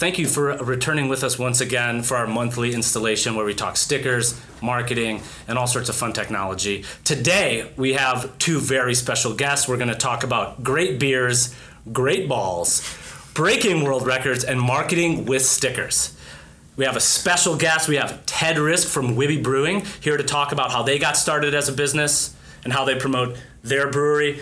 thank you for returning with us once again for our monthly installation where we talk stickers, marketing, and all sorts of fun technology. Today, we have two very special guests. We're going to talk about great beers, great balls, breaking world records, and marketing with stickers. We have a special guest. We have Ted Risk from Wibby Brewing here to talk about how they got started as a business and how they promote their brewery.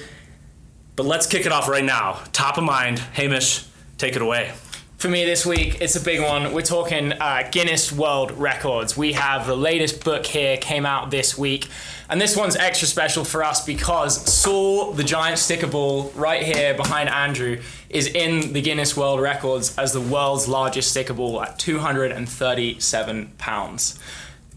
But let's kick it off right now. Top of mind, Hamish, take it away. For me this week, it's a big one. We're talking uh, Guinness World Records. We have the latest book here, came out this week. And this one's extra special for us because Saul, the giant sticker ball, right here behind Andrew, is in the Guinness World Records as the world's largest sticker ball at 237 pounds.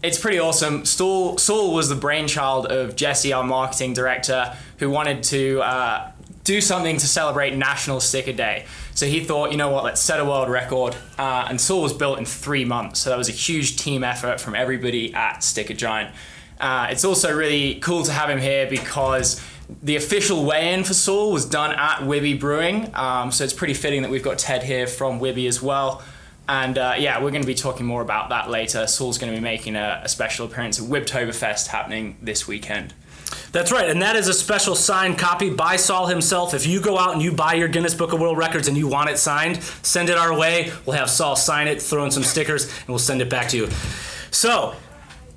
It's pretty awesome. Saul, Saul was the brainchild of Jesse, our marketing director, who wanted to uh, do something to celebrate National Sticker Day. So he thought, you know what, let's set a world record. Uh, and Saul was built in three months. So that was a huge team effort from everybody at Sticker Giant. Uh, it's also really cool to have him here because the official weigh-in for Saul was done at Wibby Brewing. Um, so it's pretty fitting that we've got Ted here from Wibby as well. And uh, yeah, we're going to be talking more about that later. Saul's going to be making a, a special appearance at Wibtoberfest happening this weekend. That's right, and that is a special signed copy by Saul himself. If you go out and you buy your Guinness Book of World Records and you want it signed, send it our way. We'll have Saul sign it, throw in some stickers, and we'll send it back to you. So,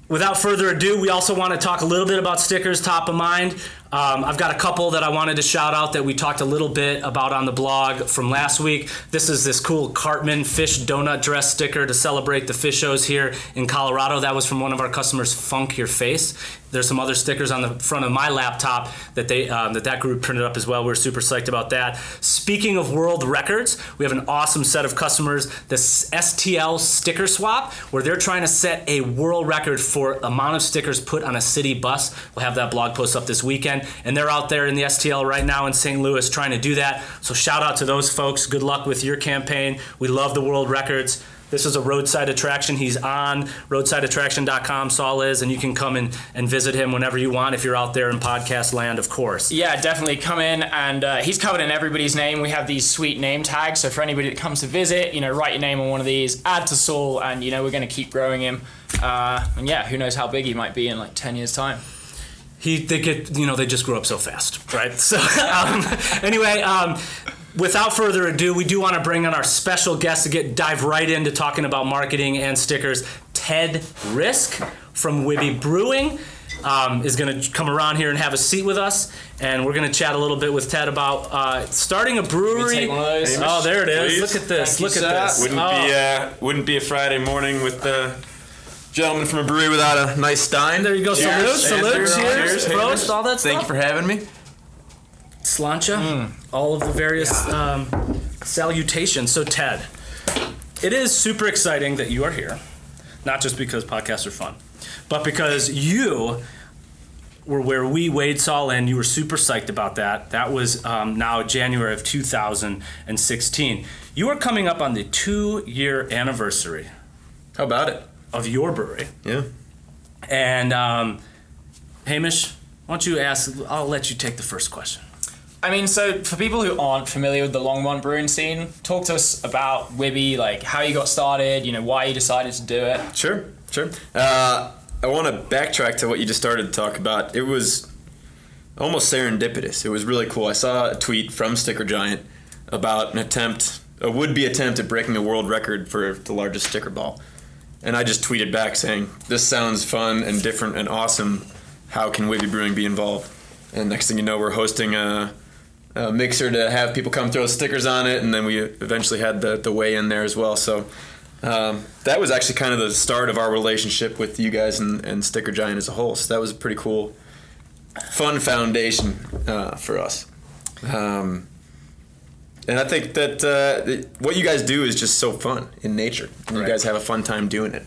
without further ado, we also want to talk a little bit about stickers, top of mind. Um, I've got a couple that I wanted to shout out that we talked a little bit about on the blog from last week. This is this cool Cartman Phish donut dress sticker to celebrate the Phish shows here in Colorado. That was from one of our customers, Funk Your Face. There's some other stickers on the front of my laptop that they um, that that group printed up as well. We're super psyched about that. Speaking of world records, we have an awesome set of customers, the STL sticker swap, where they're trying to set a world record for amount of stickers put on a city bus. We'll have that blog post up this weekend and they're out there in the STL right now in St. Louis trying to do that. So shout out to those folks. Good luck with your campaign. We love the world records. This is a roadside attraction. He's on roadsideattraction.com, Saul is, and you can come and, and visit him whenever you want if you're out there in podcast land, of course. Yeah, definitely come in. And uh, he's covered in everybody's name. We have these sweet name tags. So for anybody that comes to visit, you know, write your name on one of these, add to Saul, and, you know, we're going to keep growing him. Uh, and yeah, who knows how big he might be in like 10 years' time he they get you know they just grew up so fast, right? So um, anyway. Um, without further ado, we do want to bring on our special guest to get dive right into talking about marketing and stickers. Ted Risk from Wibby Brewing um, is going to come around here and have a seat with us, and we're going to chat a little bit with Ted about uh, starting a brewery. Oh, there it is! Please. Look at this! Thank Look at this! Wouldn't oh. be uh, wouldn't be a Friday morning with the gentleman from a brewery without a nice stein. There you go. Cheers. Salute, salute, cheers, cheers, prost, all that stuff. Thank you for having me. Sláinte. mm. All of the various um, salutations. So, Ted, it is super exciting that you are here, not just because podcasts are fun, but because you were where we weighed Saul in. You were super psyched about that. That was um, now January of 2016. You are coming up on the two year anniversary. How about it? of your brewery. Yeah. And um, Hamish, why don't you ask? I'll let you take the first question. I mean, so for people who aren't familiar with the Longmont brewing scene, talk to us about Wibby, like how you got started, you know, why you decided to do it. Sure, sure. Uh, I want to backtrack to what you just started to talk about. It was almost serendipitous. It was really cool. I saw a tweet from Sticker Giant about an attempt, a would-be attempt at breaking a world record for the largest sticker ball. And I just tweeted back saying, "This sounds fun and different and awesome. How can Wibby Brewing be involved?" And next thing you know, we're hosting a, a mixer to have people come throw stickers on it, and then we eventually had the the weigh in there as well. So um, that was actually kind of the start of our relationship with you guys and, and Sticker Giant as a whole. So that was a pretty cool, fun foundation uh, for us. Um, and I think that uh, what you guys do is just so fun in nature. And right. You guys have a fun time doing it.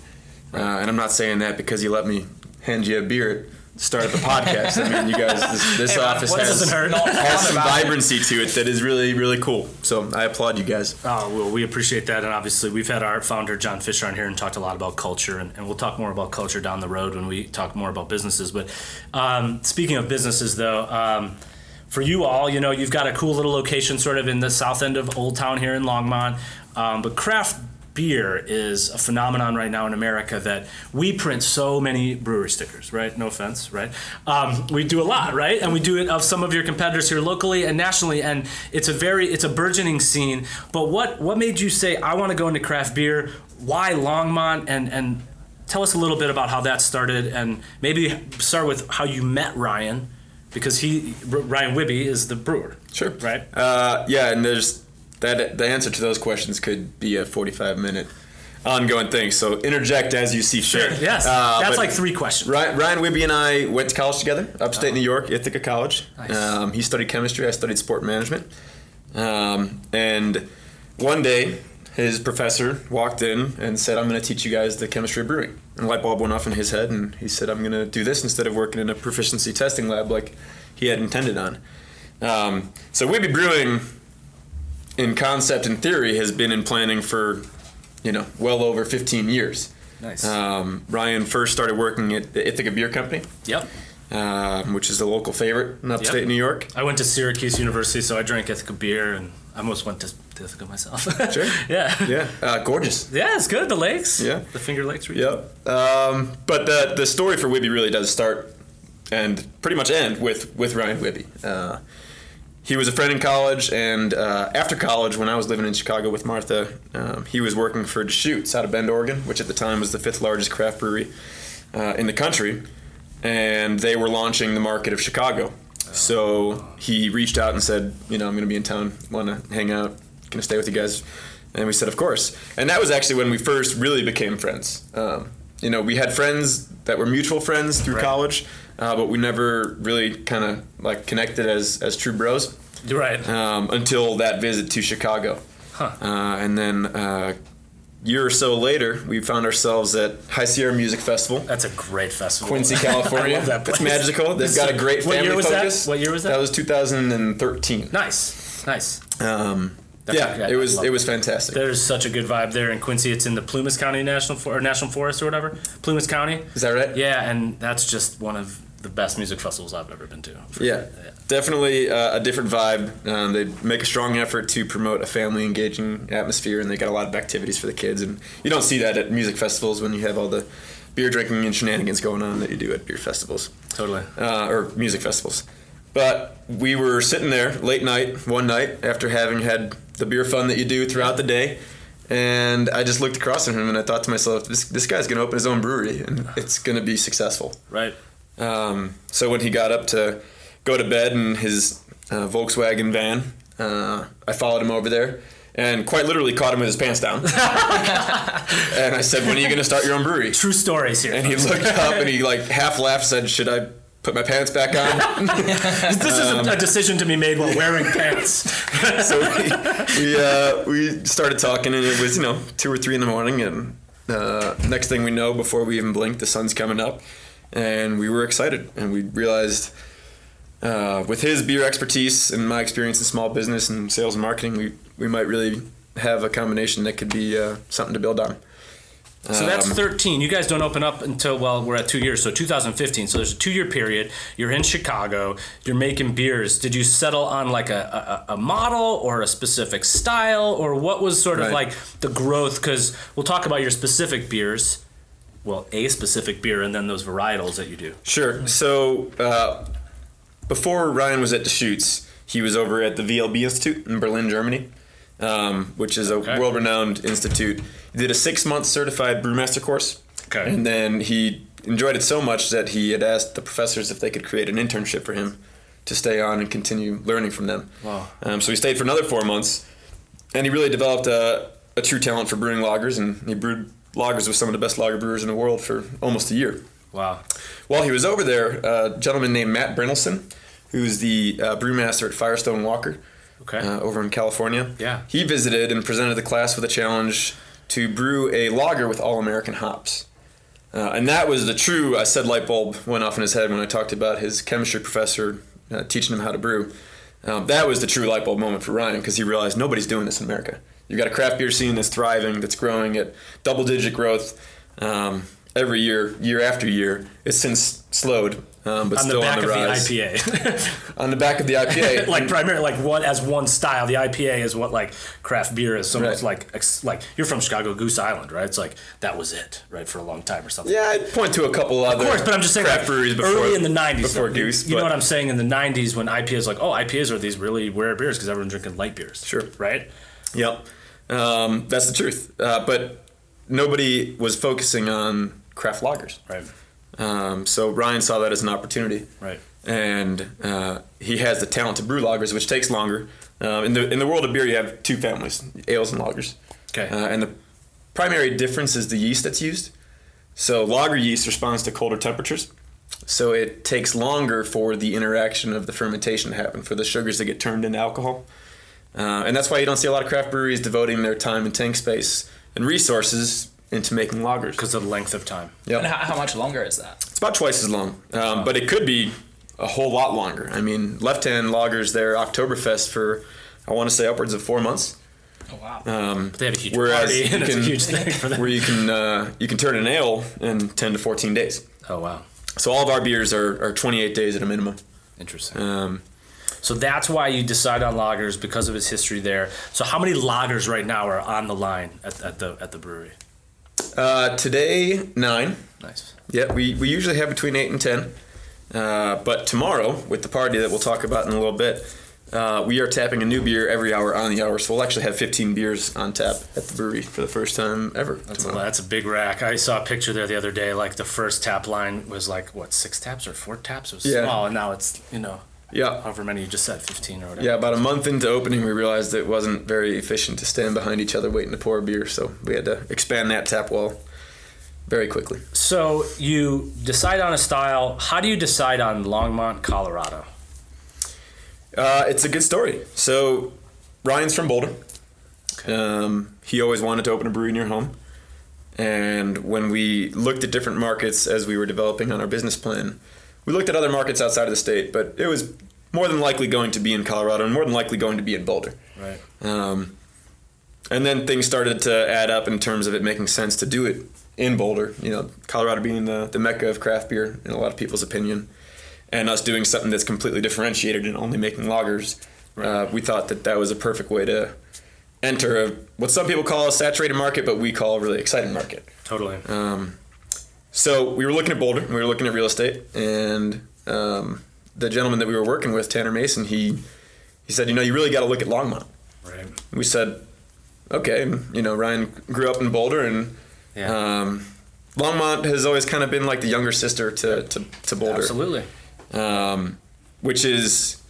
Uh, and I'm not saying that because you let me hand you a beer at the start the podcast. I mean, you guys, this, this hey, office has, has some vibrancy to it that is really, really cool. So I applaud you guys. Oh, well, we appreciate that. And obviously, we've had our founder, John Fisher, on here and talked a lot about culture. And, and we'll talk more about culture down the road when we talk more about businesses. But um, speaking of businesses, though, um, for you all, you know, you've got a cool little location sort of in the south end of Old Town here in Longmont. Um, but craft beer is a phenomenon right now in America that we print so many brewery stickers, right? No offense, right? Um, we do a lot, right? And we do it of some of your competitors here locally and nationally, and it's a very it's a burgeoning scene. But what what made you say I want to go into craft beer? Why Longmont? And and tell us a little bit about how that started, and maybe start with how you met Ryan, because he Ryan Wibby is the brewer. Sure. Right. Uh, yeah, and there's that. The answer to those questions could be a 45 minute ongoing thing. So interject as you see fit. Yes. Uh, That's like three questions. Ryan, Ryan Wibby and I went to college together, upstate New York, Ithaca College. Nice. Um, he studied chemistry. I studied sport management. Um, and one day, his professor walked in and said, "I'm going to teach you guys the chemistry of brewing." And a light bulb went off in his head, and he said, "I'm going to do this instead of working in a proficiency testing lab like he had intended on." Um, so Wibby Brewing, in concept and theory, has been in planning for, you know, well over 15 years. Nice. Um, Ryan first started working at the Ithaca Beer Company, Yep. um, which is a local favorite in upstate Yep. New York. I went to Syracuse University, so I drank Ithaca beer, and I almost went to Ithaca myself. Sure. yeah. Yeah, uh, gorgeous. Yeah, it's good. The lakes. Yeah. The Finger Lakes region. Yep. Um, but the the story for Wibby really does start and pretty much end with with Ryan Wibby. Uh, he was a friend in college, and uh, after college, when I was living in Chicago with Martha, um, he was working for Deschutes out of Bend, Oregon, which at the time was the fifth largest craft brewery uh, in the country, and they were launching the market of Chicago. So he reached out and said, you know, I'm going to be in town, want to hang out, going to stay with you guys. And we said, of course. And that was actually when we first really became friends. Um, you know, we had friends that were mutual friends through Right. college, uh, but we never really kind of like connected as as true bros You're right. um, until that visit to Chicago. Huh. Uh, and then uh, year or so later, we found ourselves at High Sierra Music Festival. That's a great festival. Quincy, California. I love that place. It's magical. They've got a great What family year was that? What year was that? That was 2013. Nice. Nice. Um, yeah, it was it was fantastic. There's such a good vibe there in Quincy. It's in the Plumas County National For- or National Forest or whatever. Plumas County. Is that right? Yeah, and that's just one of the best music festivals I've ever been to. Yeah, definitely uh, a different vibe. Um, they make a strong effort to promote a family engaging atmosphere, and they got a lot of activities for the kids. And you don't see that at music festivals when you have all the beer drinking and shenanigans going on that you do at beer festivals Totally. uh, or music festivals. But we were sitting there late night one night after having had the beer fun that you do throughout the day. And I just looked across at him and I thought to myself, this, this guy's going to open his own brewery and it's going to be successful. Right. Um, so when he got up to go to bed in his uh, Volkswagen van, uh, I followed him over there and quite literally caught him with his pants down. and I said, "When are you going to start your own brewery?" True stories here. And he looked up and he like half laughed, said, "Should I put my pants back on?" this is a, a decision to be made while wearing pants. so we we, uh, we started talking, and it was you know two or three in the morning, and uh, next thing we know, before we even blink, the sun's coming up, and we were excited, and we realized. Uh, with his beer expertise and my experience in small business and sales and marketing, we, we might really have a combination that could be uh, something to build on. So that's Um, 13. You guys don't open up until, well, we're at two years, so 2015. So there's a two year period. You're in Chicago, you're making beers. Did you settle on like a, a, a model or a specific style, or what was sort of Right. like the growth? Because we'll talk about your specific beers. Well, a specific beer and then those varietals that you do. Sure. So uh, before Ryan was at Deschutes, he was over at the VLB Institute in Berlin, Germany, um, which is a Okay. world-renowned institute. He did a six-month certified brewmaster course, Okay. and then he enjoyed it so much that he had asked the professors if they could create an internship for him to stay on and continue learning from them. Wow. Um, so he stayed for another four months, and he really developed a, a true talent for brewing lagers, and he brewed lagers with some of the best lager brewers in the world for almost a year. Wow. While he was over there, a gentleman named Matt Brynildson, who's the uh, brewmaster at Firestone Walker Okay. uh, over in California, Yeah. he visited and presented the class with a challenge to brew a lager with all American hops. Uh, and that was the true, I said light bulb went off in his head when I talked about his chemistry professor uh, teaching him how to brew. Um, that was the true light bulb moment for Ryan because he realized nobody's doing this in America. You've got a craft beer scene that's thriving, that's growing at double digit growth. Um, every year, year after year. It's since slowed, um, but on the still back on the of rise. the IPA. On the back of the IPA, like primarily like one as one style. The IPA is what like craft beer is. So Right. like ex- like you're from Chicago, Goose Island, right? It's like that was it, right, for a long time or something. yeah, I'd point to a couple other. Of course, but I'm just saying craft like, breweries before, early in the '90s. before though. Goose. You know what I'm saying? In the '90s, when IPAs like, oh, IPAs are these really rare beers because everyone's drinking light beers. Sure. Right. Yep, um, that's the truth. Uh, but nobody was focusing on craft lagers. Right. Um, so Ryan saw that as an opportunity. Right. and uh, he has the talent to brew lagers, which takes longer. Um, in the in the world of beer, you have two families: ales and lagers. Okay. Uh, and the primary difference is the yeast that's used. So lager yeast responds to colder temperatures, so it takes longer for the interaction of the fermentation to happen, for the sugars to get turned into alcohol. Uh, and that's why you don't see a lot of craft breweries devoting their time and tank space and resources into making lagers. Because of the length of time. Yeah. And how, how much longer is that? It's about twice as long, um, but it could be a whole lot longer. I mean, Left Hand Lagers, their Oktoberfest for, I want to say, upwards of four months. Oh wow. Um, They have a huge whereas party, you and a huge thing for them. where you can uh, you can turn an ale in 10 to 14 days. Oh wow, So all of our beers are, are 28 days at a minimum. interesting. Um, So that's why you decide on lagers because of its history there. So how many lagers right now are on the line at, at the at the brewery? Uh, today, nine. Nice. Yeah, we, we usually have between eight and ten. Uh, but tomorrow, with the party that we'll talk about in a little bit, uh, we are tapping a new beer every hour on the hour. So we'll actually have 15 beers on tap at the brewery for the first time ever. That's a, that's a big rack. I saw a picture there the other day. Like the first tap line was like what six taps or four taps? It was Yeah. small, and now it's you know Yeah. however many you just said, fifteen or whatever. Yeah, about a month into opening, we realized it wasn't very efficient to stand behind each other waiting to pour a beer. So we had to expand that tap wall very quickly. So you decide on a style. How do you decide on Longmont, Colorado? Uh, it's a good story. So Ryan's from Boulder. Okay. Um, he always wanted to open a brewery near home. And when we looked at different markets as we were developing on our business plan, we looked at other markets outside of the state, but it was more than likely going to be in Colorado and more than likely going to be in Boulder. Right. Um, and then things started to add up in terms of it making sense to do it in Boulder. You know, Colorado being the, the mecca of craft beer in a lot of people's opinion, and us doing something that's completely differentiated and only making lagers. Uh, we thought that that was a perfect way to enter a, what some people call a saturated market, but we call a really exciting market. Totally. Um, so we were looking at Boulder, we were looking at real estate, and um, the gentleman that we were working with, Tanner Mason, he he said, you know, you really got to look at Longmont. Right. We said, okay, and, you know, Ryan grew up in Boulder, and Yeah. um, Longmont has always kind of been like the younger sister to to, to Boulder, Absolutely. um, which is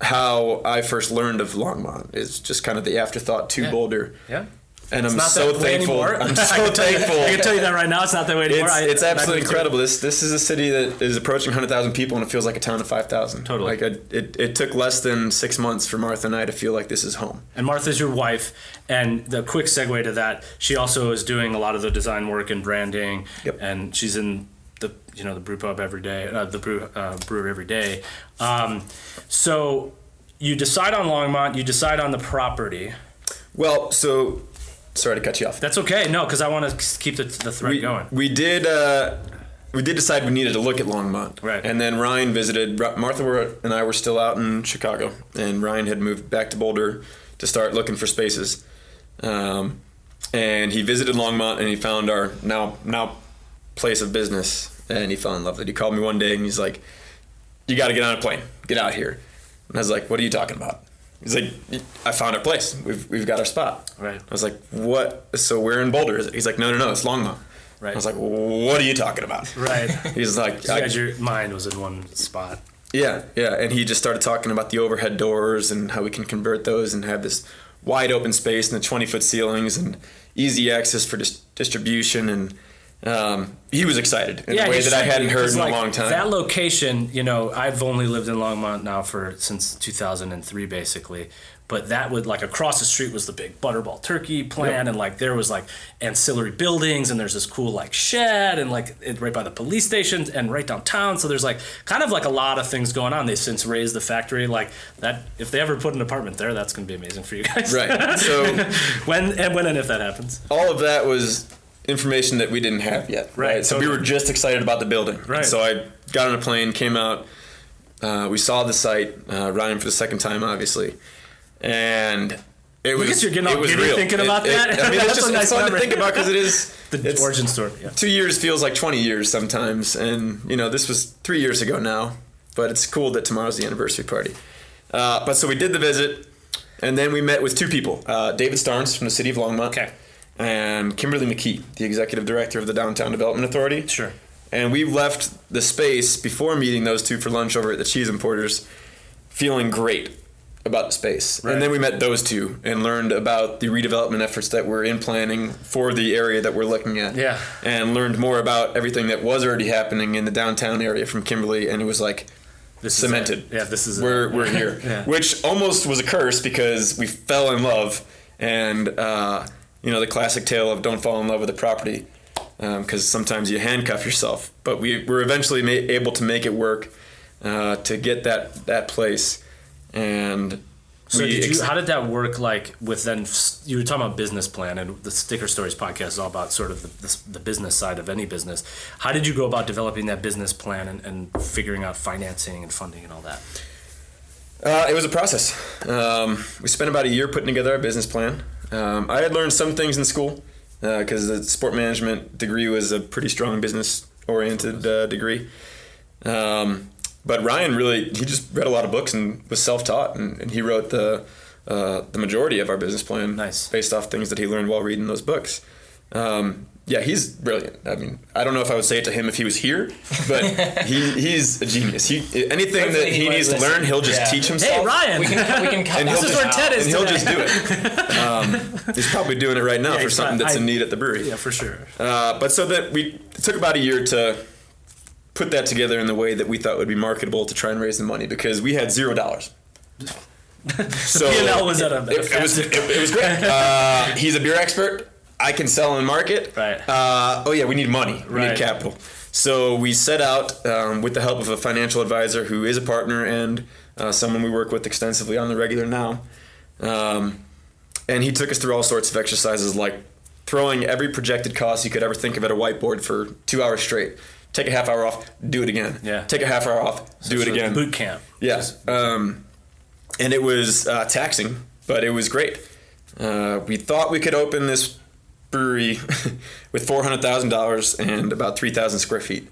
how I first learned of Longmont. Is just kind of the afterthought to Yeah. Boulder, Yeah. And I'm not so thankful. I'm so you- thankful. I can tell you that right now. It's not that way anymore. It's, it's I absolutely incredible. This this is a city that is approaching 100,000 people and it feels like a town of 5,000. Totally. Like I, it, it took less than six months for Martha and I to feel like this is home. And Martha's your wife. And the quick segue to that, she also is doing a lot of the design work and branding. Yep. And she's in the you know the brew pub every day, uh, the brew uh, brewer every day. Um, so you decide on Longmont. You decide on the property. Well, so sorry to cut you off. That's okay. No, because I want to keep the, the thread we, going. we did uh, we did decide we needed to look at Longmont. Right. And then Ryan visited. Martha were, and I were still out in Chicago, and Ryan had moved back to Boulder to start looking for spaces. Um, and he visited Longmont, and he found our now now place of business, and he fell in love with it. He called me one day, and he's like, "You got to get on a plane, get out here." And I was like, "What are you talking about?" He's like, "I found our place. We've we've got our spot." Right. I was like, "What? So we're in Boulder?" is it?" He's like, "No, no, no. It's Longmont." Right. I was like, "What are you talking about?" Right. He's like, So I- you your mind was in one spot. "Yeah, yeah." And he just started talking about the overhead doors and how we can convert those and have this wide open space and the 20 foot ceilings and easy access for dis- distribution. And um, he was excited in a way that I hadn't heard in like, a long time. That location, you know, I've only lived in Longmont now for since 2003, basically. But that would like across the street was the big Butterball Turkey plant, Yep. and like there was like ancillary buildings, and there's this cool like shed, and like it, right by the police station, and right downtown. So there's like kind of like a lot of things going on. They've since razed the factory, like that. If they ever put an apartment there, that's going to be amazing for you guys. Right. So when and when and if that happens. all of that was information that we didn't have yet. Right, So we were just excited about the building. Right. So I got on a plane, came out. Uh, we saw the site, uh, Ryan for the second time, obviously, and it was. you're getting all it giddy real. thinking It- about it- that. I mean, That's it's just a nice it's fun memory. to think about because it is The origin story. Yeah. two years feels like 20 years sometimes and you know this was three years ago now but it's cool that tomorrow's the anniversary party uh, but so we did the visit and then we met with two people uh, david starnes from the city of longmont Okay. And kimberly mckee the executive director of the downtown development authority Sure. and we left the space before meeting those two for lunch over at the cheese importers feeling great about the space Right. and then we met those two and learned about the redevelopment efforts that were in planning for the area that we're looking at Yeah. and learned more about everything that was already happening in the downtown area from Kimberly, and it was like This cemented. Yeah. This is. we're we're here, Yeah. which almost was a curse because we fell in love, and uh, you know the classic tale of don't fall in love with a property, because sometimes you handcuff yourself. But we were eventually ma- able to make it work uh, to get that that place, and. So did you? ex- How did that work? Like with then you were talking about business plan, and the Sticker Stories podcast is all about sort of the, the, the business side of any business. How did you go about developing that business plan and, and figuring out financing and funding and all that? Uh, it was a process. Um, we spent about a year putting together our business plan. Um, I had learned some things in school because the sport management degree was a pretty strong business oriented uh, degree. Um, but Ryan really, he just read a lot of books and was self taught, and, and he wrote the uh, the majority of our business plan Nice. based off things that he learned while reading those books. Um, yeah, he's brilliant. I mean, I don't know if I would say it to him if he was here, but he, he's a genius. He anything that he he won't needs to learn, he'll just Yeah. teach himself. Hey Ryan, We can we can cut And that he'll This is where. Ted is and he'll just do it. Um, he's probably doing it right now Yeah, for something fine. that's in need at the brewery. yeah, for sure. Uh, but so that we it took about a year to put that together in the way that we thought would be marketable to try and raise the money because we had zero dollars. So P&L was at a- it, it was it, it was great. Uh, he's a beer expert. I can sell and market. Right. Uh, oh yeah, we need money. We Right. need capital. So we set out um, with the help of a financial advisor who is a partner and uh, someone we work with extensively on the regular now. Um, and he took us through all sorts of exercises like throwing every projected cost you could ever think of at a whiteboard for two hours straight. Take a half hour off, do it again. Yeah. Take a half hour off, do it again. Boot camp. Yeah. Um, and it was uh, taxing, but it was great. Uh, we thought we could open this brewery with four hundred thousand dollars and about three thousand square feet.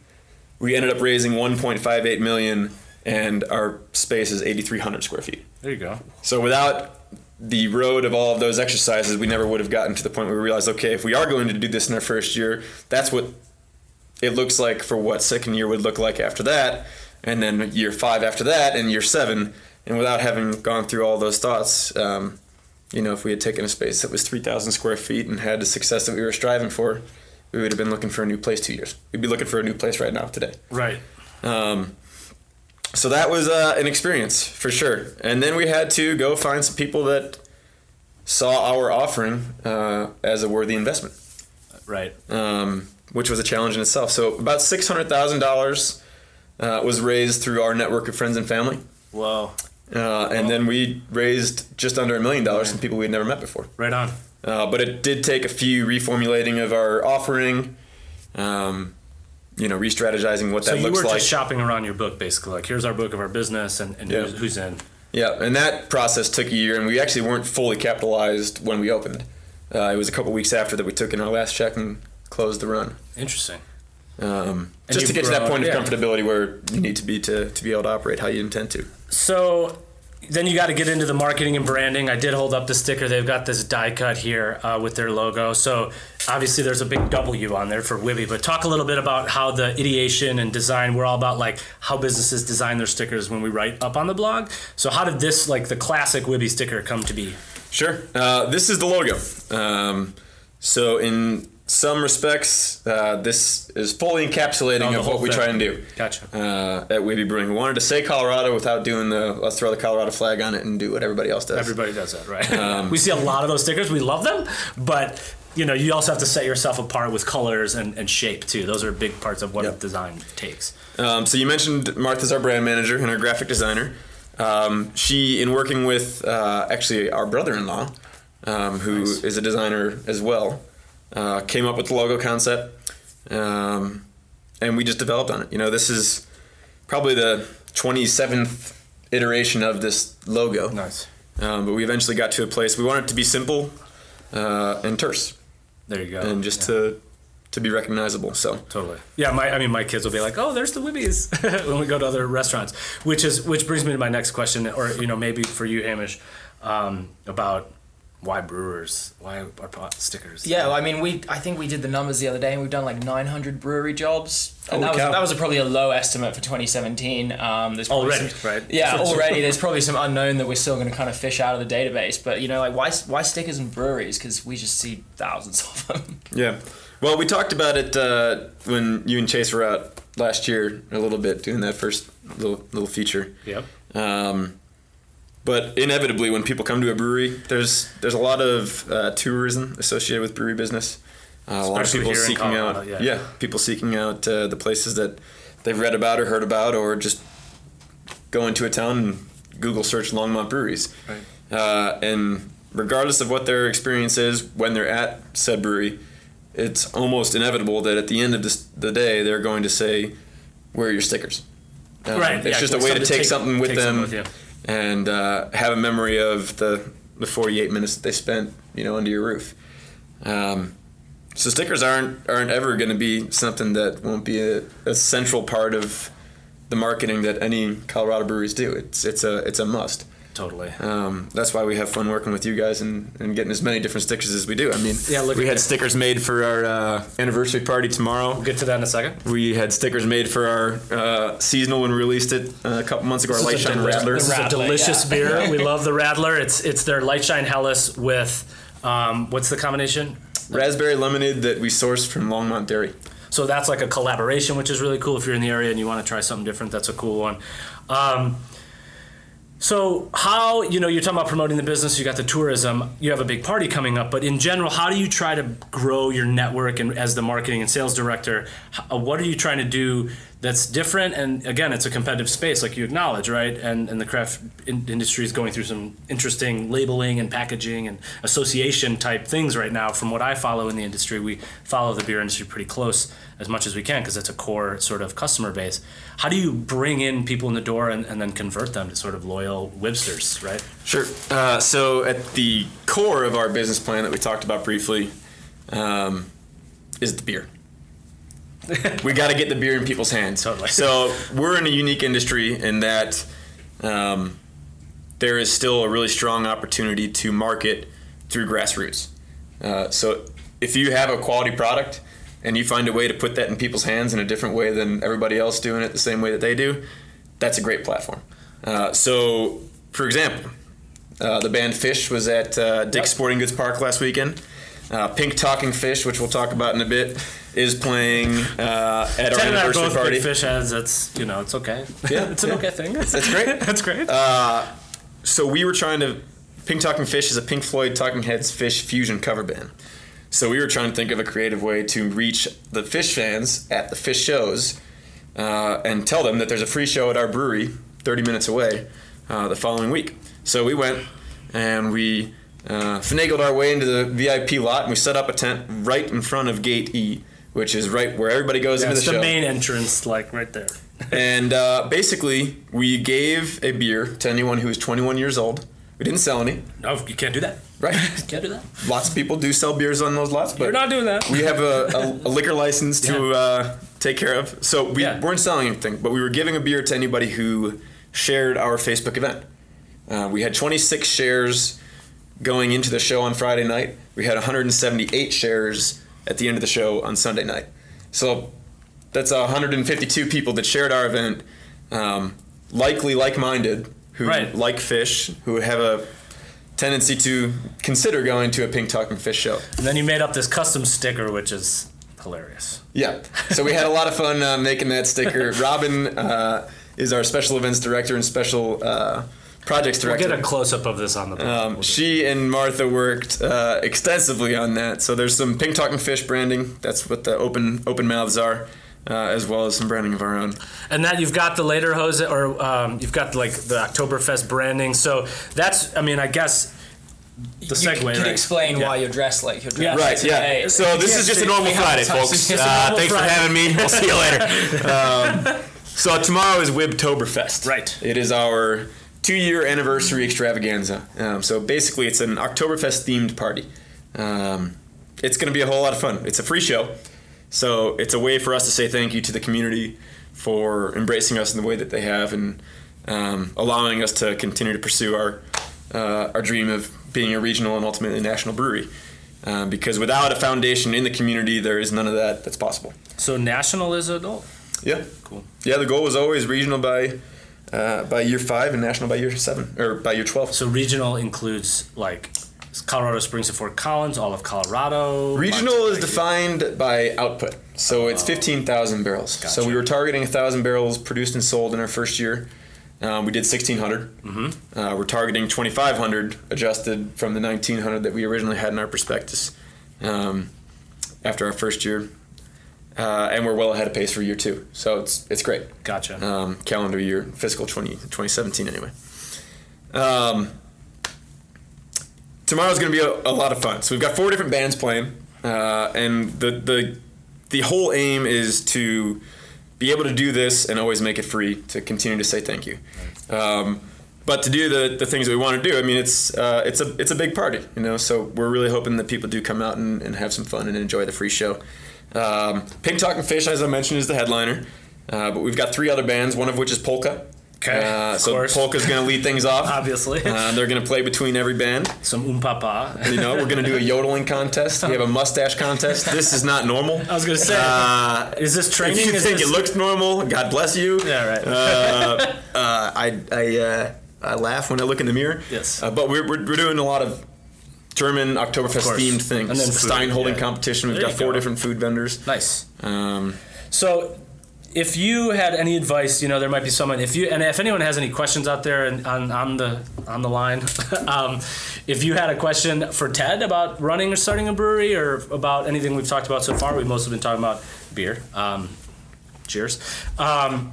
We ended up raising one point five eight million, and our space is eighty three hundred square feet. There you go. So without the road of all of those exercises, we never would have gotten to the point where we realized, okay, if we are going to do this in our first year, that's what it looks like for what second year would look like after that, and then year five after that, and year seven. And without having gone through all those thoughts, um, you know, if we had taken a space that was 3,000 square feet and had the success that we were striving for, we would have been looking for a new place two years. We'd be looking for a new place right now today. Right. Um, so that was uh, an experience for sure. And then we had to go find some people that saw our offering uh, as a worthy investment, Right. um, which was a challenge in itself. So about six hundred thousand dollars uh, was raised through our network of friends and family, Whoa. Uh, and then we raised just under a million dollars from people we'd never met before. Right on. Uh, but it did take a few reformulating of our offering. Um, you know, re-strategizing what So that looks like. So you were just shopping around your book, basically. Like, here's our book of our business, and, and Yeah. who's, who's in. Yeah, and that process took a year, and we actually weren't fully capitalized when we opened. Uh, it was a couple weeks after that we took in our last check and closed the run. Interesting. Um, just to get to that grown- point yeah. of comfortability where you need to be to, to be able to operate how you intend to. So then you got to get into the marketing and branding. I did hold up the sticker. They've got this die cut here uh, with their logo. So obviously there's a big W on there for Wibby. But talk a little bit about how the ideation and design. We're all about like how businesses design their stickers when we write up on the blog. So how did this like the classic Wibby sticker come to be? Sure. Uh, this is the logo. Um, so in some respects, uh, this is fully encapsulating of what we try and do. Gotcha. Uh, at Wibby Brewing, we wanted to say Colorado without doing the let's throw the Colorado flag on it and do what everybody else does. Everybody does that, right? we see a lot of those stickers. We love them, but you know, you also have to set yourself apart with colors and, and shape too. Those are big parts of what Yep. design takes. Um, so you mentioned Martha's our brand manager and our graphic designer. Um, she, in working with uh, actually our brother-in-law, um, who is Nice. a designer as well, uh, came up with the logo concept, um, and we just developed on it. You know, this is probably the 27th iteration of this logo. Nice. Um, but we eventually got to a place we wanted it to be simple uh, and terse, There you go. and just Yeah. to to be recognizable. So Totally. Yeah, my I mean my kids will be like, "Oh, there's the Wibbies" when we go to other restaurants. Which is which brings me to my next question, or you know maybe for you, Hamish, um, about why brewers, why are pot stickers? Yeah, well, I mean, we I think we did the numbers the other day, and we've done like 900 brewery jobs, and Holy that was, that was a, probably a low estimate for 2017. Um, there's probably Already, some- right? Yeah, already. There's probably some unknown that we're still going to kind of fish out of the database. But you know, like why why stickers and breweries? Because we just see thousands of them. yeah, well, we talked about it uh, when you and Chase were out last year a little bit doing that first little little feature. Yep. Um, but inevitably, when people come to a brewery, there's there's a lot of uh, tourism associated with brewery business. Uh, a lot of people seeking out, Colorado, yeah. people seeking out uh, the places that they've read about or heard about, or just go into a town and Google search Longmont breweries. Right. Uh, and regardless of what their experience is when they're at said brewery, it's almost inevitable that at the end of this, the day they're going to say, "Where are your stickers?" Um, Right. It's yeah, just a way to take take- something with take them something with. And uh, have a memory of the the 48 minutes that they spent, you know, under your roof. Um, so stickers aren't aren't ever going to be something that won't be a, a central part of the marketing that any Colorado breweries do. It's it's a it's a must. Totally. Um, that's why we have fun working with you guys and, and getting as many different stickers as we do. I mean, Yeah, look we had that. stickers made for our uh, anniversary party tomorrow. We'll get to that in a second. We had stickers made for our uh, seasonal when we released it uh, a couple months ago. Our Light This is a Shine Radler. This is a delicious yeah. beer. We love the Radler. It's it's their Light Shine Helles with um, what's the combination? raspberry lemonade that we sourced from Longmont Dairy. So that's like a collaboration, which is really cool. If you're in the area and you want to try something different, that's a cool one. Um, so how you know you're talking about promoting the business, you got the tourism, you have a big party coming up, but in general, how do you try to grow your network and as the marketing and sales director, uh, what are you trying to do that's different? And again, it's a competitive space, like you acknowledge, right? And and the craft in- industry is going through some interesting labeling and packaging and association type things right now. From what I follow in the industry, we follow the beer industry pretty close as much as we can because it's a core sort of customer base. How do you bring in people in the door and, and then convert them to sort of loyal Websters, right? Sure. Uh, so at the core of our business plan that we talked about briefly um, is the beer. we got to get the beer in people's hands. Totally. So we're in a unique industry in that um, there is still a really strong opportunity to market through grassroots. Uh, so if you have a quality product and you find a way to put that in people's hands in a different way than everybody else doing it the same way that they do, that's a great platform. Uh, so, for example, uh, the band Phish was at uh, Dick's Yep. Sporting Goods Park last weekend. Uh, Pink Talking Fish, which we'll talk about in a bit, is playing uh, at our Ted and are anniversary both party. big fish heads. That's you know, it's okay. Yeah, it's an yeah. okay thing. That's great. That's great. so we were trying to Pink Talking Fish is a Pink Floyd Talking Heads Phish fusion cover band. So we were trying to think of a creative way to reach the Phish fans at the Phish shows uh, and tell them that there's a free show at our brewery 30 minutes away uh, the following week. So we went and we uh, finagled our way into the VIP lot and we set up a tent right in front of Gate E, which is right where everybody goes into the show. That's the the show main entrance, like right there. and uh, basically we gave a beer to anyone who was 21 years old. We didn't sell any, No, you can't do that. right? You Can't do that. Lots of people do sell beers on those lots, but You're not doing that. we have a, a, a liquor license to Yeah. uh, take care of. So we Yeah. weren't selling anything, but we were giving a beer to anybody who shared our Facebook event. Uh, we had 26 shares going into the show on Friday night. We had 178 shares at the end of the show on Sunday night. So that's 152 people that shared our event, um, likely like-minded, who Right. like Phish, who have a tendency to consider going to a pink talking fish show. And then you made up this custom sticker, which is hilarious. Yeah. So we had a lot of fun uh, making that sticker. Robin uh, is our special events director and special uh, projects We'll get a close up of this on the. book. um, We'll she and Martha worked uh, extensively on that. So there's some pink talking fish branding. That's what the open open mouths are, uh, as well as some branding of our own. And that you've got the later hose, or um, you've got like the Oktoberfest branding. So that's, I mean, I guess the You segue, could right? explain Yeah. why you're dressed like you're Yeah. dressed. Right, yeah. Hey, So this is just a normal we Friday, folks. It's just a Uh, normal thanks Friday. for having me. We'll see you later. Um, so tomorrow is Wibtoberfest. Right. It is our two-year anniversary extravaganza. Um, so basically, it's an Oktoberfest themed party. Um, it's going to be a whole lot of fun. It's a free show, so it's a way for us to say thank you to the community for embracing us in the way that they have and um, allowing us to continue to pursue our uh, our dream of being a regional and ultimately national brewery. Um, because without a foundation in the community, there is none of that that's possible. So national is a goal. Yeah, Cool. yeah. The goal was always regional by uh, by year five and national by year seven or by year twelve. So regional includes like Colorado Springs to Fort Collins, all of Colorado. Regional is defined by output, so it's fifteen thousand barrels. So we were targeting thousand barrels produced and sold in our first year. Um, we did 1,600. Mm-hmm. Uh, we're targeting twenty five hundred, adjusted from the nineteen hundred that we originally had in our prospectus um, after our first year, uh, and we're well ahead of pace for year two. So it's it's great. Gotcha. um, calendar year, fiscal 20, 2017 anyway. Um, tomorrow's going to be a, a lot of fun. So we've got four different bands playing, uh, and the, the the whole aim is to be able to do this and always make it free to continue to say thank you. Um, but to do the, the things that we want to do, I mean, it's uh, it's a it's a big party, you know. So we're really hoping that people do come out and, and have some fun and enjoy the free show. Um, Pink Talking Fish, as I mentioned, is the headliner, uh, but we've got three other bands, one of which is Polka. Okay, Uh, so course. Polka's going to lead things off. Obviously. Uh, they're going to play between every band. Some umpapa. You know, we're going to do a yodeling contest. We have a mustache contest. This is not normal. I was gonna say, Uh, is this training? if you Is think this- it looks normal, God bless you. Yeah, right. Uh, uh, I I, uh, I laugh when I look in the mirror. Yes. Uh, but we're, we're, we're doing a lot of German Oktoberfest themed things. And then food, Stein holding yeah. competition. We've There got four go. different food vendors. nice. Um, So, if you had any advice, you know, there might be someone. If you and if anyone has any questions out there and on, on the on the line, um, if you had a question for Ted about running or starting a brewery or about anything we've talked about so far, we've mostly been talking about beer. Um, cheers. Um,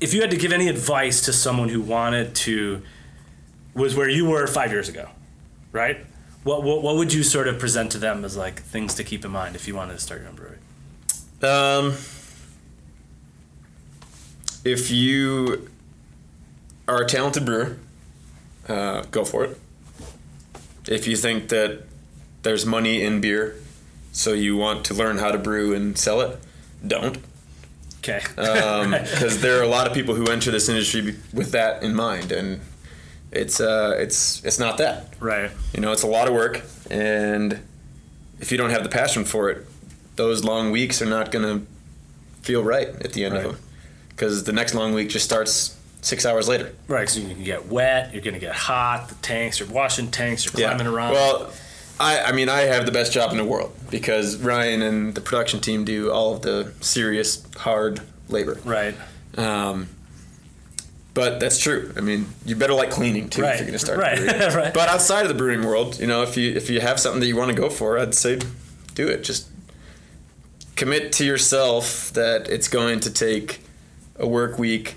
if you had to give any advice to someone who wanted to, was where you were five years ago, right? What, what what would you sort of present to them as like things to keep in mind if you wanted to start your own brewery? Um, if you are a talented brewer, uh, go for it. If you think that there's money in beer, so you want to learn how to brew and sell it, don't. Okay. Because there are a lot of people who enter this industry with that in mind, and it's uh, it's it's not that. right. You know, it's a lot of work, and if you don't have the passion for it, those long weeks are not going to feel right at the end Right. of them. Because the next long week just starts six hours later. Right, so you can get wet, you're gonna get hot, the tanks, you're washing tanks, you're climbing around. Well, I, I mean, I have the best job in the world because Ryan and the production team do all of the serious, hard labor. right, Um, but that's true. I mean, you better like cleaning too Right, if you're going to start. right, right. But outside of the brewing world, you know, if you if you have something that you want to go for, I'd say do it. Just commit to yourself that it's going to take a work week,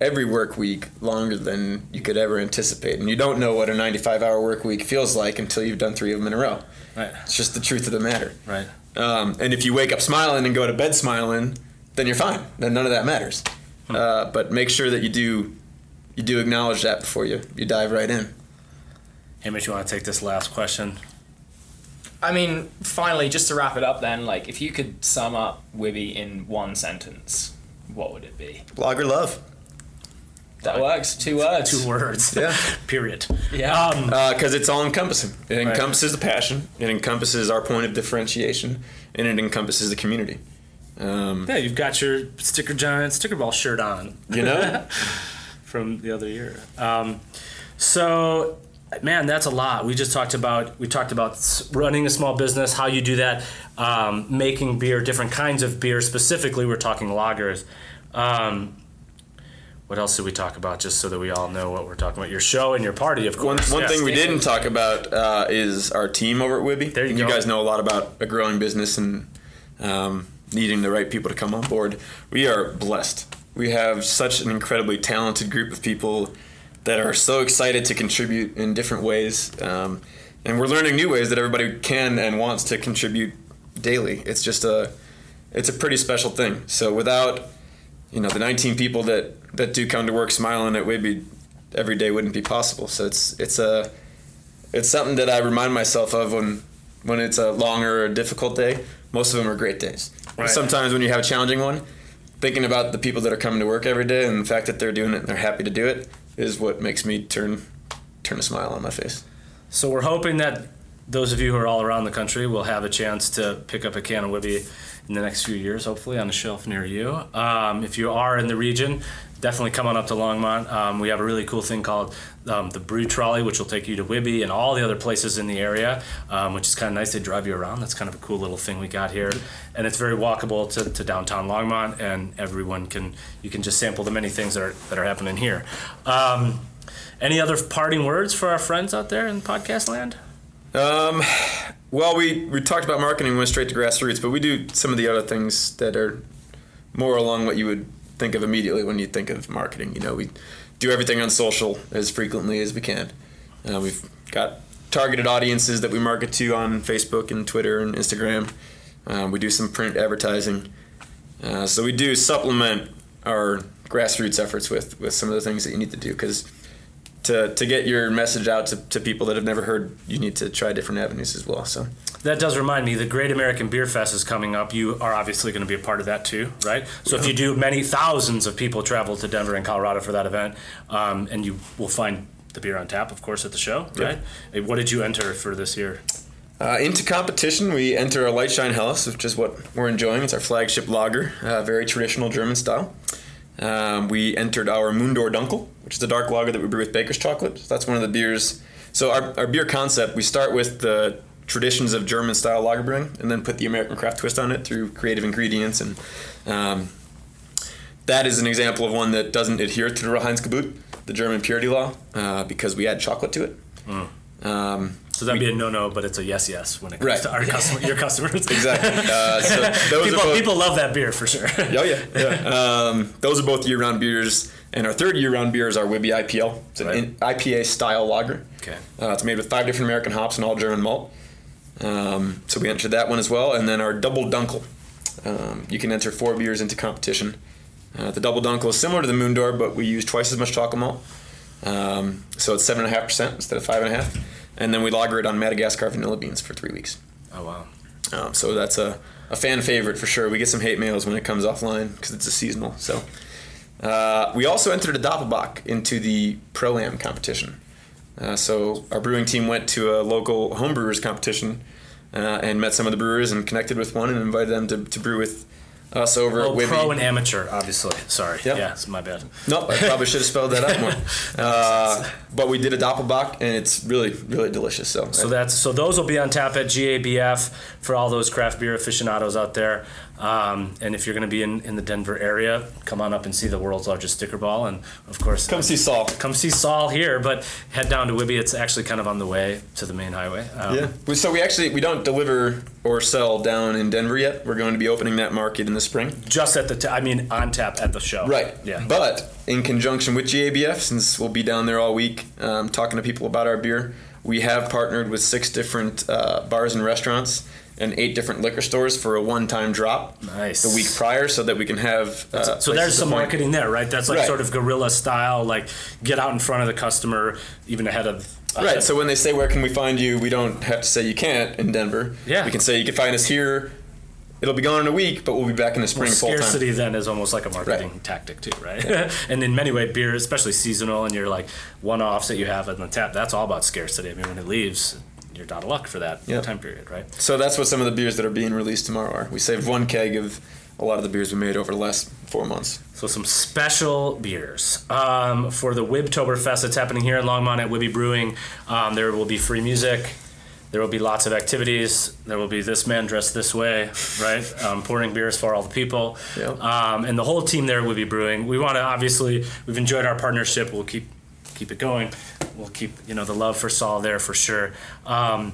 every work week, longer than you could ever anticipate. And you don't know what a 95 hour work week feels like until you've done three of them in a row. right, It's just the truth of the matter. right. Um, and if you wake up smiling and go to bed smiling, then you're fine. Then none of that matters. Uh, but make sure that you do you do acknowledge that before you, you dive right in. Hey, Mitch, you want to take this last question? I mean, finally, just to wrap it up, then, like, if you could sum up Wibby in one sentence, what would it be? Lager love. That works. Two words. Two words. Yeah. Period. Yeah. Um, Because it's all encompassing. It Right. encompasses the passion. It encompasses our point of differentiation, and it encompasses the community. Um, yeah, you've got your sticker giant sticker ball shirt on you know, from the other year. Um, so, man, that's a lot. We just talked about we talked about running a small business, how you do that, um, making beer, different kinds of beer. Specifically, we're talking lagers. Um, what else did we talk about? Just so that we all know what we're talking about. Your show and your party, of course. one Yes. thing we didn't talk about uh, is our team over at Wibby. There you And go. guys know a lot about a growing business and um, needing the right people to come on board. We are blessed. We have such an incredibly talented group of people that are so excited to contribute in different ways. Um, and we're learning new ways that everybody can and wants to contribute daily. It's just a, it's a pretty special thing. So without, you know, the 19 people that that do come to work smiling at Wibby every day wouldn't be possible. So it's it's a, it's something that I remind myself of when when it's a longer or difficult day. Most of them are great days. Right. Sometimes when you have a challenging one, thinking about the people that are coming to work every day and the fact that they're doing it and they're happy to do it is what makes me turn turn a smile on my face. So we're hoping that those of you who are all around the country will have a chance to pick up a can of Wibby in the next few years, hopefully on a shelf near you. Um, if you are in the region, definitely come on up to Longmont. Um, we have a really cool thing called um, the Brew Trolley, which will take you to Wibby and all the other places in the area, um, which is kind of nice. They drive you around. That's kind of a cool little thing we got here, and it's very walkable to, to downtown Longmont, and everyone can you can just sample the many things that are that are happening here. Um, any other parting words for our friends out there in podcast land? Um, well, we, we talked about marketing, we went straight to grassroots, but we do some of the other things that are more along what you would think of immediately when you think of marketing. You know, we do everything on social as frequently as we can. Uh, we've got targeted audiences that we market to on Facebook and Twitter and Instagram. Um, we do some print advertising. Uh, so we do supplement our grassroots efforts with, with some of the things that you need to do because to, to get your message out to, to people that have never heard, you need to try different avenues as well. So That does remind me, the Great American Beer Fest is coming up. You are obviously going to be a part of that too, right? So if you do, many thousands of people travel to Denver and Colorado for that event, um, and you will find the beer on tap, of course, at the show, right? What did you enter for this year? Uh, into competition, we enter a Lightshine Helles, which is what we're enjoying. It's our flagship lager, uh, very traditional German style. Um, we entered our Mundor Dunkel, which is a dark lager that we brew with baker's chocolate. So that's one of the beers. So our, our beer concept, we start with the traditions of German style lager brewing, and then put the American craft twist on it through creative ingredients. And um, that is an example of one that doesn't adhere to the Reinheitsgebot, the German purity law, uh, because we add chocolate to it. Um, So that'd be a no-no, but it's a yes, yes when it comes Right. to our customer, your customers. exactly. Uh, so those people, both, people love that beer for sure. Oh yeah, yeah. Um, those are both year-round beers, and our third year-round beer is our Wibby IPL. It's an Right. IPA style lager. Okay. Uh, it's made with five different American hops and all German malt. Um, so we entered that one as well, and then our double dunkel. Um, you can enter four beers into competition. Uh, the double dunkel is similar to the Moondor, but we use twice as much chocolate malt. Um, so it's seven and a half percent instead of five and a half, and then we lager it on Madagascar vanilla beans for three weeks. Oh wow. Um, so that's a, a fan favorite for sure. We get some hate mails when it comes offline because it's a seasonal. So uh, we also entered a Doppelbock into the Pro Am competition. Uh, so our brewing team went to a local homebrewers competition uh, and met some of the brewers and connected with one and invited them to, to brew with us over Oh, at Wibby. pro and amateur, obviously. Sorry. Yep. Yeah, it's my bad. Nope, I probably should have spelled that out more. Uh, but we did a Doppelbock and it's really, really delicious. So, So that's so those will be on tap at GABF for all those craft beer aficionados out there. Um, and if you're going to be in, in the Denver area, come on up and see the world's largest sticker ball. And of course, come see Saul. come see Saul here. But head down to Wibby. It's actually kind of on the way to the main highway. Um, Yeah. So we actually we don't deliver or sell down in Denver yet. We're going to be opening that market in the spring. Just at the t- I mean on tap at the show. Right. Yeah. But in conjunction with GABF, since we'll be down there all week um, talking to people about our beer, we have partnered with six different uh, bars and restaurants and eight different liquor stores for a one-time drop Nice. the week prior, so that we can have. Uh, So there's some marketing there, right? That's like Right. sort of guerrilla style, like get out in front of the customer even ahead of. Right. So when they say where can we find you, we don't have to say you can't in Denver. Yeah. We can say you can find us here. It'll be gone in a week, but we'll be back in the spring full time. scarcity then is almost like a marketing Right. tactic too, right? and in many ways, beer, especially seasonal, and your like one-offs that you have on the tap, that's all about scarcity. I mean, when it leaves, you're out of luck for that Yep. time period, right? So that's what some of the beers that are being released tomorrow are. We saved one keg of a lot of the beers we made over the last four months. So some special beers um, for the Wibtoberfest that's happening here in Longmont at Wibby Brewing. Um, there will be free music. There will be lots of activities. There will be this man dressed this way, right? Um, pouring beers for all the people. Um, and the whole team there will be brewing. We want to obviously, we've enjoyed our partnership. We'll keep keep it going. We'll keep you know the love for Saul there for sure. Um,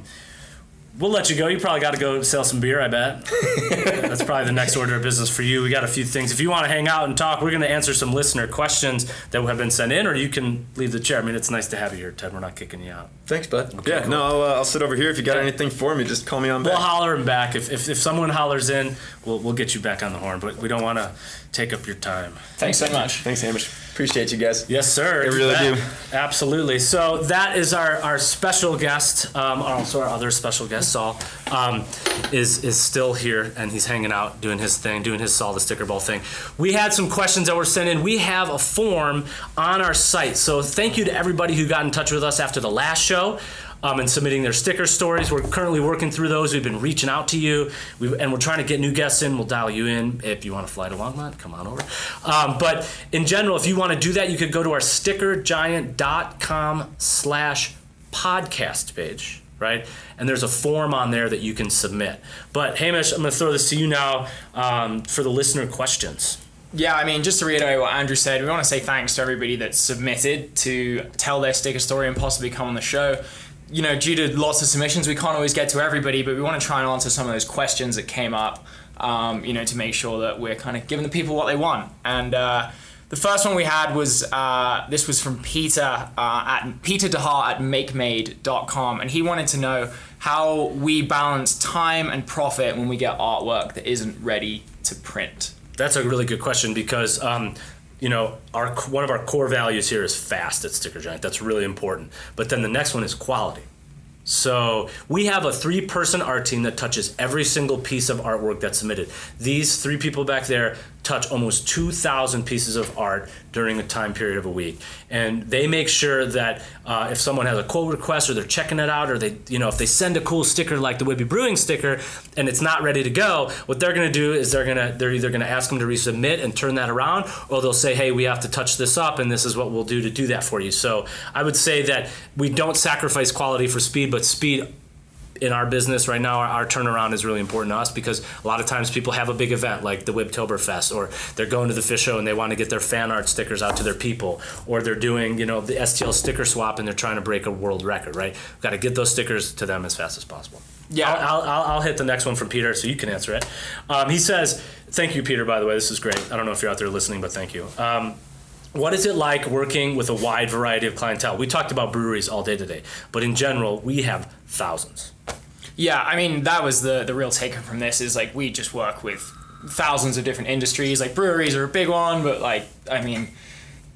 we'll let you go. You probably got to go sell some beer, I bet. That's probably the next order of business for you. We got a few things. If you want to hang out and talk, we're going to answer some listener questions that have been sent in, or you can leave the chair. I mean, it's nice to have you here, Ted. We're not kicking you out. Thanks, bud. yeah, no, I'll, uh, I'll sit over here. If you got anything for me, just call me on back. We'll holler him back. If, if, if someone hollers in, we'll, we'll get you back on the horn, but we don't want to take up your time. Thanks so much. Thanks, Hamish. Appreciate you guys. Yes, sir. I really You do. Absolutely. So that is our, our special guest. Um, also, our other special guest, Saul, um, is is still here and he's hanging out, doing his thing, doing his Saul the Sticker Ball thing. We had some questions that were sent in. We have a form on our site. So thank you to everybody who got in touch with us after the last show um, and submitting their sticker stories. We're currently working through those. We've been reaching out to you, we and we're trying to get new guests in. We'll dial you in if you want to fly to Longmont. Come on over. Um, but in general, if you want to do that, you could go to our stickergiant.com slash podcast page. Right, and there's a form on there that you can submit. But Hamish, I'm going to throw this to you now um, for the listener questions. Yeah, I mean, just to reiterate what Andrew said, we want to say thanks to everybody that submitted to tell their sticker story and possibly come on the show. You know, due to lots of submissions, we can't always get to everybody, but we want to try and answer some of those questions that came up, um, you know, to make sure that we're kind of giving the people what they want. And uh, the first one we had was uh, this was from Peter uh, at Peter DeHart at makemade.com, and he wanted to know how we balance time and profit when we get artwork that isn't ready to print. That's a really good question because um, you know our one of our core values here is fast at Sticker Giant. That's really important. But then the next one is quality. So we have a three-person art team that touches every single piece of artwork that's submitted. These three people back there touch almost 2,000 pieces of art during a time period of a week, and they make sure that uh, if someone has a quote request or they're checking it out, or they, you know, if they send a cool sticker like the Wibby Brewing sticker and it's not ready to go, what they're going to do is they're going to they're either going to ask them to resubmit and turn that around, or they'll say, hey, we have to touch this up, and this is what we'll do to do that for you. So I would say that we don't sacrifice quality for speed, but speed in our business right now, our, our, turnaround is really important to us because a lot of times people have a big event like the Wibtoberfest, or they're going to the Phish show and they want to get their fan art stickers out to their people, or they're doing you know the STL sticker swap and they're trying to break a world record. Right, we've got to get those stickers to them as fast as possible. Yeah, I'll, I'll, I'll hit the next one from Peter so you can answer it. Um, he says, "Thank you, Peter. By the way, this is great. I don't know if you're out there listening, but thank you." Um, what is it like working with a wide variety of clientele? We talked about breweries all day today, but in general, we have thousands. Yeah, I mean that was the the real take from this is like we just work with thousands of different industries. Like breweries are a big one, but like I mean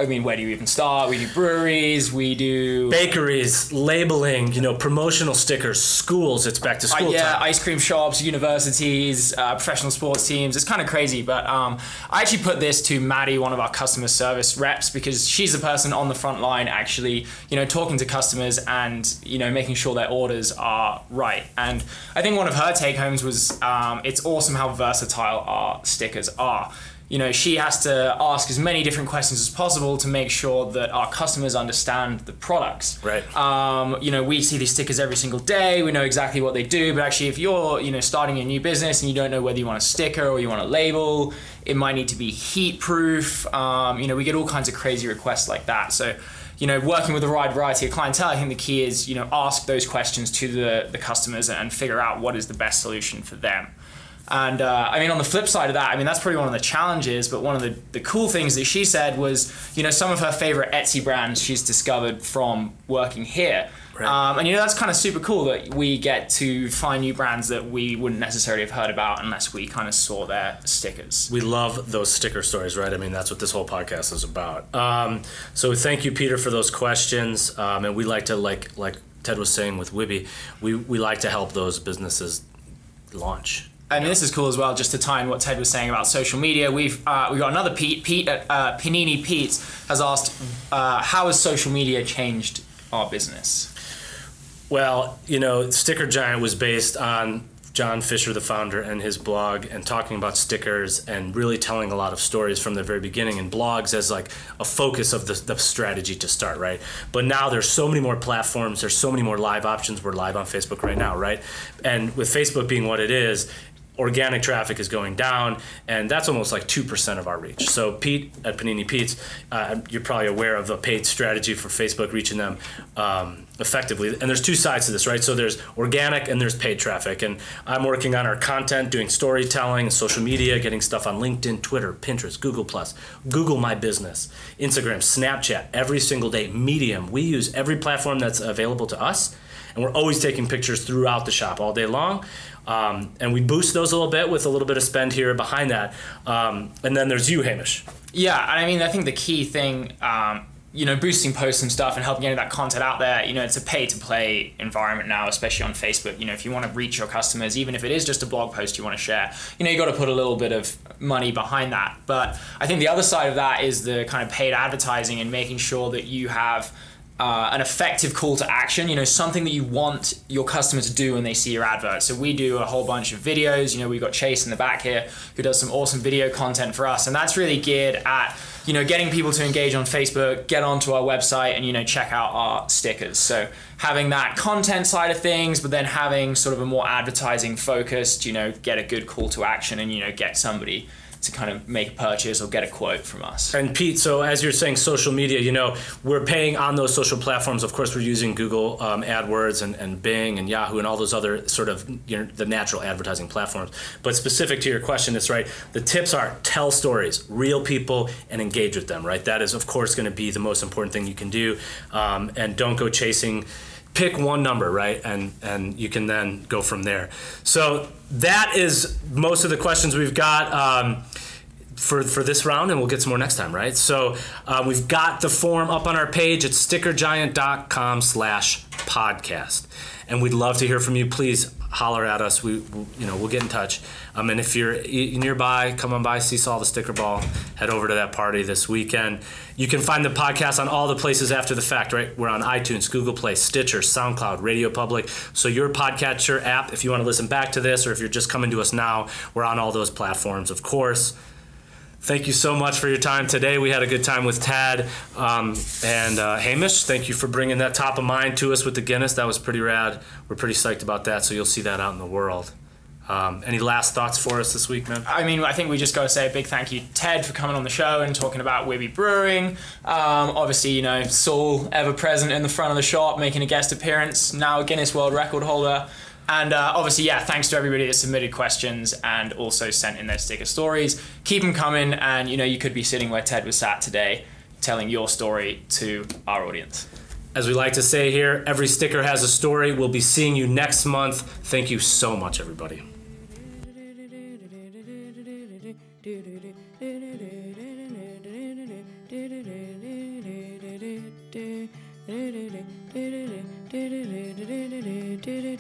I mean, where do you even start? We do breweries, we do bakeries, labeling, you know, promotional stickers, schools. It's back to uh, school. yeah, time. ice cream shops, universities, uh, professional sports teams. It's kind of crazy, but um, I actually put this to Maddie, one of our customer service reps, because she's the person on the front line, actually, you know, talking to customers and you know making sure their orders are right. And I think one of her take homes was um, it's awesome how versatile our stickers are you know, she has to ask as many different questions as possible to make sure that our customers understand the products. Right. Um, you know, we see these stickers every single day. We know exactly what they do. But actually, if you're, you know, starting a new business and you don't know whether you want a sticker or you want a label, it might need to be heat proof. Um, you know, we get all kinds of crazy requests like that. So, you know, working with a wide variety of clientele, I think the key is, you know, ask those questions to the, the customers and figure out what is the best solution for them. And uh, I mean, on the flip side of that, I mean, that's probably one of the challenges, but one of the, the cool things that she said was, you know, some of her favorite Etsy brands she's discovered from working here. Right. Um, and, you know, that's kind of super cool that we get to find new brands that we wouldn't necessarily have heard about unless we kind of saw their stickers. We love those sticker stories, right? I mean, that's what this whole podcast is about. Um, so thank you, Peter, for those questions. Um, and we like to, like, like Ted was saying with Wibby, we, we like to help those businesses launch. I mean, this is cool as well. Just to tie in what Ted was saying about social media, we've uh, we got another Pete. Pete at uh, Panini Pete has asked, uh, "How has social media changed our business?" Well, you know, Sticker Giant was based on John Fisher, the founder, and his blog, and talking about stickers and really telling a lot of stories from the very beginning. And blogs as like a focus of the, the strategy to start, right? But now there's so many more platforms. There's so many more live options. We're live on Facebook right now, right? And with Facebook being what it is, organic traffic is going down, and that's almost like 2% of our reach. So, Pete at Panini Pete's, uh, you're probably aware of the paid strategy for Facebook reaching them um, effectively. And there's two sides to this, right? So, there's organic and there's paid traffic. And I'm working on our content, doing storytelling, social media, getting stuff on LinkedIn, Twitter, Pinterest, Google, Plus, Google My Business, Instagram, Snapchat, every single day, Medium. We use every platform that's available to us and we're always taking pictures throughout the shop all day long. Um, and we boost those a little bit with a little bit of spend here behind that. Um, and then there's you, Hamish. Yeah, I mean, I think the key thing, um, you know, boosting posts and stuff and helping getting that content out there, you know, it's a pay to play environment now, especially on Facebook. You know, if you want to reach your customers, even if it is just a blog post you want to share, you know, you got to put a little bit of money behind that. But I think the other side of that is the kind of paid advertising and making sure that you have uh, an effective call to action, you know, something that you want your customer to do when they see your advert. So we do a whole bunch of videos. You know, we've got Chase in the back here who does some awesome video content for us, and that's really geared at you know getting people to engage on Facebook, get onto our website, and you know check out our stickers. So having that content side of things, but then having sort of a more advertising focused, you know, get a good call to action, and you know get somebody to kind of make a purchase or get a quote from us. And Pete, so as you're saying, social media, you know, we're paying on those social platforms. Of course, we're using Google um, AdWords and, and Bing and Yahoo and all those other sort of you know, the natural advertising platforms. But specific to your question, it's right. The tips are tell stories, real people, and engage with them. Right. That is, of course, going to be the most important thing you can do. Um, and don't go chasing pick one number, right? And and you can then go from there. So that is most of the questions we've got. Um, for, for this round, and we'll get some more next time, right? So uh, we've got the form up on our page. It's stickergiant.com slash podcast. And we'd love to hear from you. Please holler at us. We, we, you know, we'll get in touch. Um, and if you're nearby, come on by, see Saul the Sticker Ball. Head over to that party this weekend. You can find the podcast on all the places after the fact, right? We're on iTunes, Google Play, Stitcher, SoundCloud, Radio Public. So your podcatcher app, if you want to listen back to this, or if you're just coming to us now, we're on all those platforms, of course thank you so much for your time today. We had a good time with Tad um, and uh, Hamish. Thank you for bringing that top of mind to us with the Guinness. That was pretty rad. We're pretty psyched about that. So you'll see that out in the world. Um, any last thoughts for us this week, man? I mean, I think we just got to say a big thank you, Ted, for coming on the show and talking about Wibby Brewing. Um, obviously, you know, Saul, ever present in the front of the shop, making a guest appearance, now a Guinness World Record holder. And uh, obviously, yeah, thanks to everybody that submitted questions and also sent in their sticker stories. Keep them coming, and you know, you could be sitting where Ted was sat today, telling your story to our audience. As we like to say here, every sticker has a story. We'll be seeing you next month. Thank you so much, everybody.